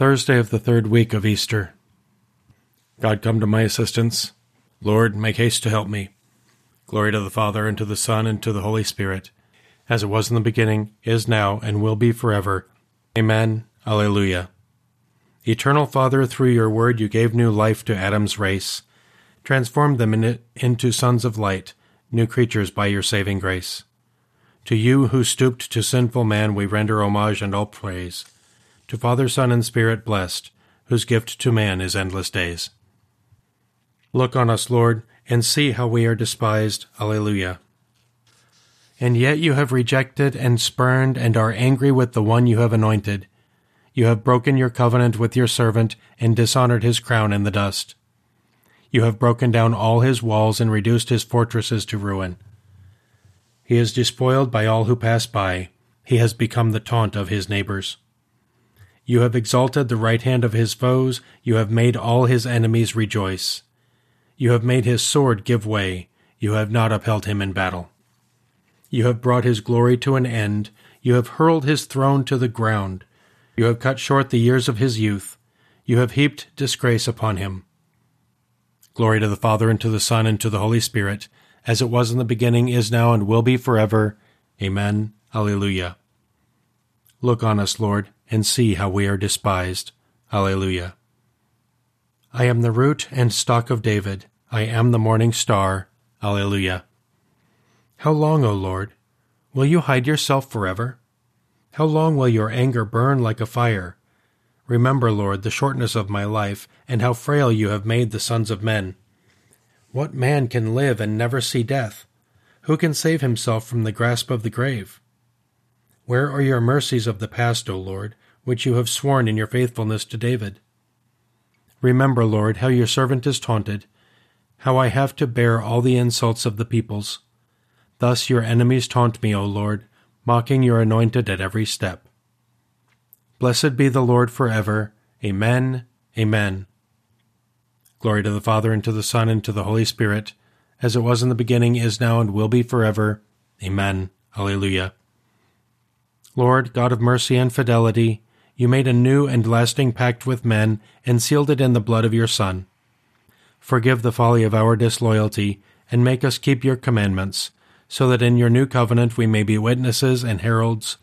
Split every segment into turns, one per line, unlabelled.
Thursday of the third week of Easter. God, come to my assistance. Lord, make haste to help me. Glory to the Father, and to the Son, and to the Holy Spirit, as it was in the beginning, is now, and will be forever. Amen. Alleluia. Eternal Father, through your word you gave new life to Adam's race, transformed them in into sons of light, new creatures by your saving grace. To you who stooped to sinful man we render homage and all praise. To Father, Son, and Spirit blessed, whose gift to man is endless days. Look on us, Lord, and see how we are despised. Alleluia. And yet you have rejected and spurned and are angry with the one you have anointed. You have broken your covenant with your servant and dishonored his crown in the dust. You have broken down all his walls and reduced his fortresses to ruin. He is despoiled by all who pass by. He has become the taunt of his neighbors. You have exalted the right hand of his foes. You have made all his enemies rejoice. You have made his sword give way. You have not upheld him in battle. You have brought his glory to an end. You have hurled his throne to the ground. You have cut short the years of his youth. You have heaped disgrace upon him. Glory to the Father, and to the Son, and to the Holy Spirit, as it was in the beginning, is now, and will be forever. Amen. Alleluia. Look on us, Lord, and see how we are despised. Alleluia. I am the root and stock of David. I am the morning star. Alleluia. How long, O Lord? Will you hide yourself forever? How long will your anger burn like a fire? Remember, Lord, the shortness of my life, and how frail you have made the sons of men. What man can live and never see death? Who can save himself from the grasp of the grave? Where are your mercies of the past, O Lord, which you have sworn in your faithfulness to David? Remember, Lord, how your servant is taunted, how I have to bear all the insults of the peoples. Thus your enemies taunt me, O Lord, mocking your anointed at every step. Blessed be the Lord forever. Amen. Amen. Glory to the Father, and to the Son, and to the Holy Spirit, as it was in the beginning, is now, and will be forever. Amen. Alleluia. Lord, God of mercy and fidelity, you made a new and lasting pact with men, and sealed it in the blood of your Son. Forgive the folly of our disloyalty, and make us keep your commandments, so that in your new covenant we may be witnesses and heralds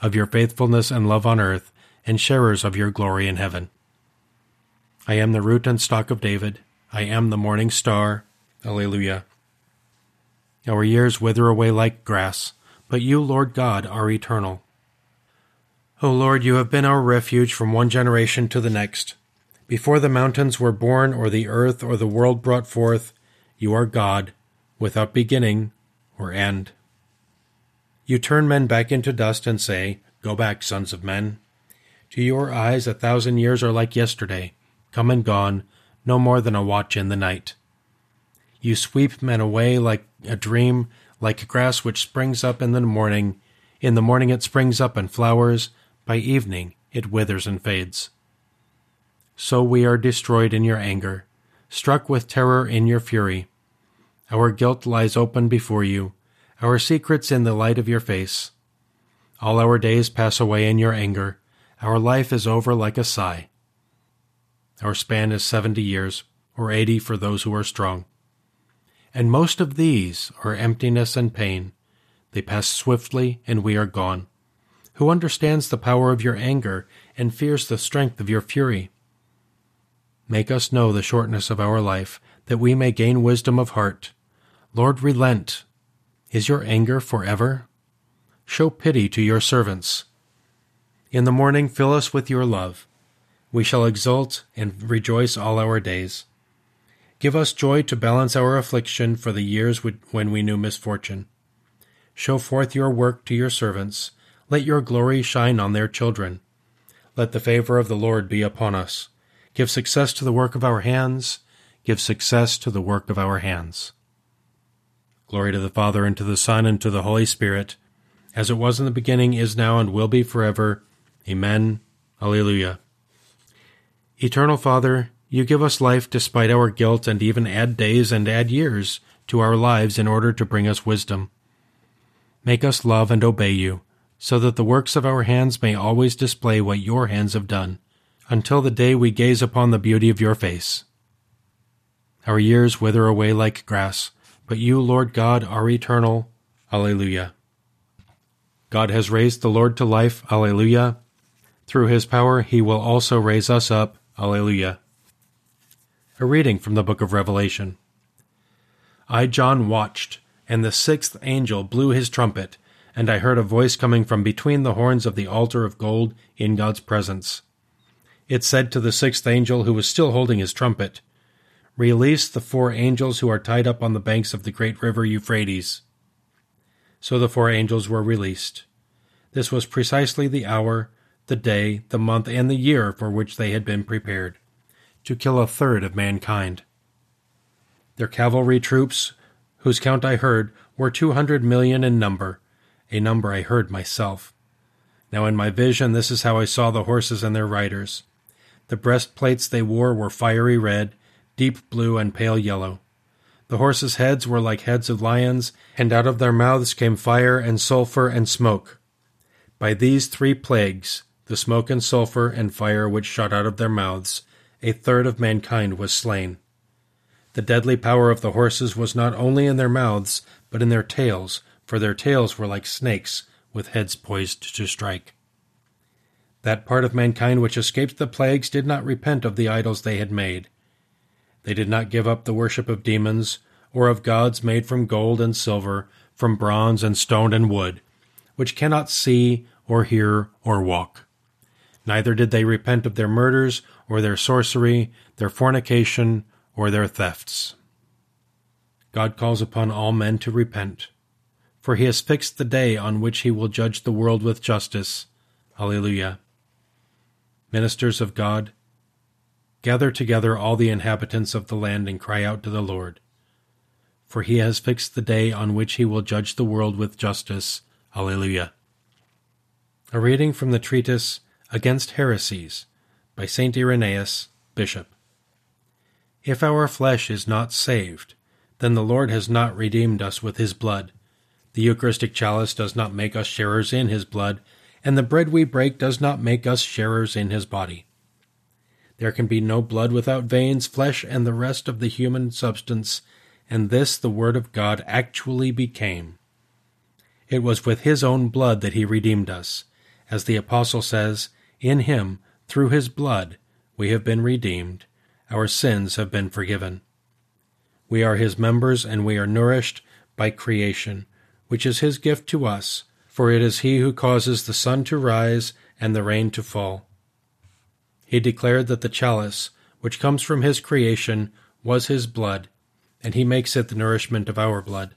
of your faithfulness and love on earth, and sharers of your glory in heaven. I am the root and stock of David. I am the morning star. Alleluia. Our years wither away like grass, but you, Lord God, are eternal. O Lord, you have been our refuge from one generation to the next. Before the mountains were born, or the earth, or the world brought forth, you are God, without beginning or end. You turn men back into dust and say, Go back, sons of men. To your eyes, a thousand years are like yesterday, come and gone, no more than a watch in the night. You sweep men away like a dream, like grass which springs up in the morning. In the morning it springs up and flowers, by evening it withers and fades. So we are destroyed in your anger, struck with terror in your fury. Our guilt lies open before you, our secrets in the light of your face. All our days pass away in your anger, our life is over like a sigh. Our span is seventy years, or eighty for those who are strong. And most of these are emptiness and pain. They pass swiftly, and we are gone. Who understands the power of your anger and fears the strength of your fury? Make us know the shortness of our life, that we may gain wisdom of heart. Lord, relent. Is your anger forever? Show pity to your servants. In the morning, fill us with your love. We shall exult and rejoice all our days. Give us joy to balance our affliction for the years when we knew misfortune. Show forth your work to your servants. Let your glory shine on their children. Let the favor of the Lord be upon us. Give success to the work of our hands. Give success to the work of our hands. Glory to the Father, and to the Son, and to the Holy Spirit, as it was in the beginning, is now, and will be forever. Amen. Alleluia. Eternal Father, you give us life despite our guilt, and even add days and add years to our lives in order to bring us wisdom. Make us love and obey you, so that the works of our hands may always display what your hands have done. until the day we gaze upon the beauty of your face. Our years wither away like grass, but you, Lord God, are eternal. Alleluia. God has raised the Lord to life. Alleluia. Through his power he will also raise us up. Alleluia. A reading from the book of Revelation. I, John, watched, and the sixth angel blew his trumpet, and I heard a voice coming from between the horns of the altar of gold in God's presence. It said to the sixth angel who was still holding his trumpet, Release the four angels who are tied up on the banks of the great river Euphrates. So the four angels were released. This was precisely the hour, the day, the month, and the year for which they had been prepared to kill a third of mankind. Their cavalry troops, whose count I heard, were two hundred million in number, a number I heard myself. Now in my vision this is how I saw the horses and their riders. The breastplates they wore were fiery red, deep blue, and pale yellow. The horses' heads were like heads of lions, and out of their mouths came fire and sulphur and smoke. By these three plagues, the smoke and sulphur and fire which shot out of their mouths, a third of mankind was slain. The deadly power of the horses was not only in their mouths, but in their tails, for their tails were like snakes, with heads poised to strike. That part of mankind which escaped the plagues did not repent of the idols they had made. They did not give up the worship of demons, or of gods made from gold and silver, from bronze and stone and wood, which cannot see, or hear, or walk. Neither did they repent of their murders, or their sorcery, their fornication, or their thefts. God calls upon all men to repent, for he has fixed the day on which he will judge the world with justice. Alleluia. Ministers of God, gather together all the inhabitants of the land and cry out to the Lord. For he has fixed the day on which he will judge the world with justice. Alleluia. A reading from the treatise Against Heresies by St. Irenaeus, Bishop. If our flesh is not saved, then the Lord has not redeemed us with his blood. The Eucharistic chalice does not make us sharers in his blood, and the bread we break does not make us sharers in his body. There can be no blood without veins, flesh, and the rest of the human substance, and this the Word of God actually became. It was with his own blood that he redeemed us. As the Apostle says, In him through his blood we have been redeemed, our sins have been forgiven. We are his members, and we are nourished by creation, which is his gift to us, for it is he who causes the sun to rise and the rain to fall. He declared that the chalice, which comes from his creation, was his blood, and he makes it the nourishment of our blood.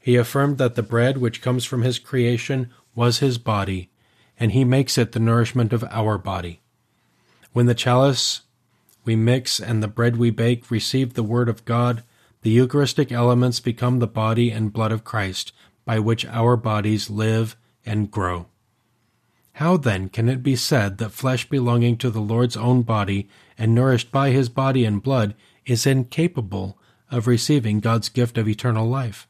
He affirmed that the bread which comes from his creation was his body, and he makes it the nourishment of our body. When the chalice we mix and the bread we bake receive the word of God, the Eucharistic elements become the body and blood of Christ, by which our bodies live and grow. How then can it be said that flesh belonging to the Lord's own body and nourished by his body and blood is incapable of receiving God's gift of eternal life?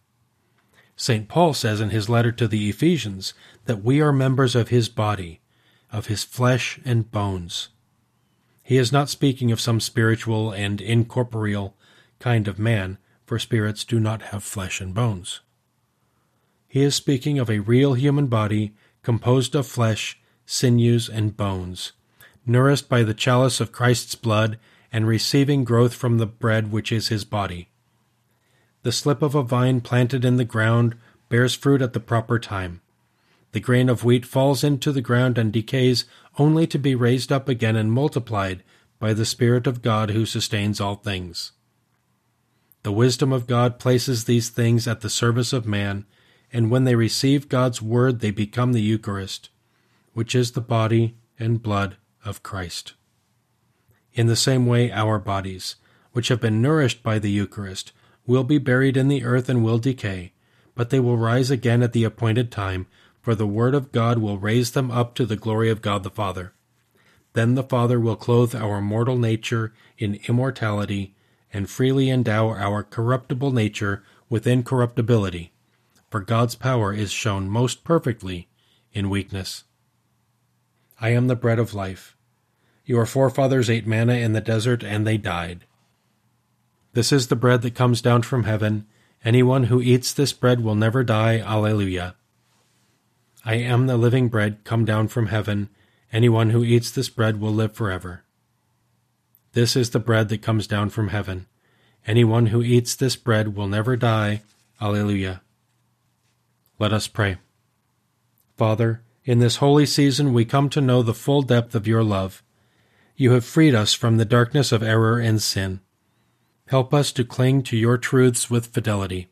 St. Paul says in his letter to the Ephesians that we are members of his body, of his flesh and bones. He is not speaking of some spiritual and incorporeal kind of man, for spirits do not have flesh and bones. He is speaking of a real human body composed of flesh, sinews, and bones, nourished by the chalice of Christ's blood and receiving growth from the bread which is his body. The slip of a vine planted in the ground bears fruit at the proper time. The grain of wheat falls into the ground and decays only to be raised up again and multiplied by the Spirit of God who sustains all things. The wisdom of God places these things at the service of man, and when they receive God's word, they become the Eucharist, which is the body and blood of Christ. In the same way, our bodies, which have been nourished by the Eucharist, will be buried in the earth and will decay, but they will rise again at the appointed time, for the Word of God will raise them up to the glory of God the Father. Then the Father will clothe our mortal nature in immortality and freely endow our corruptible nature with incorruptibility, for God's power is shown most perfectly in weakness. I am the bread of life. Your forefathers ate manna in the desert, and they died. This is the bread that comes down from heaven. Anyone who eats this bread will never die. Alleluia. I am the living bread come down from heaven. Anyone who eats this bread will live forever. This is the bread that comes down from heaven. Anyone who eats this bread will never die. Alleluia. Let us pray. Father, in this holy season we come to know the full depth of your love. You have freed us from the darkness of error and sin. Help us to cling to your truths with fidelity.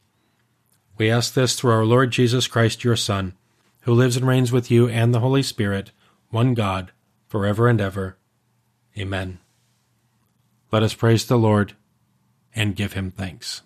We ask this through our Lord Jesus Christ, your Son, who lives and reigns with you and the Holy Spirit, one God, forever and ever. Amen. Let us praise the Lord and give him thanks.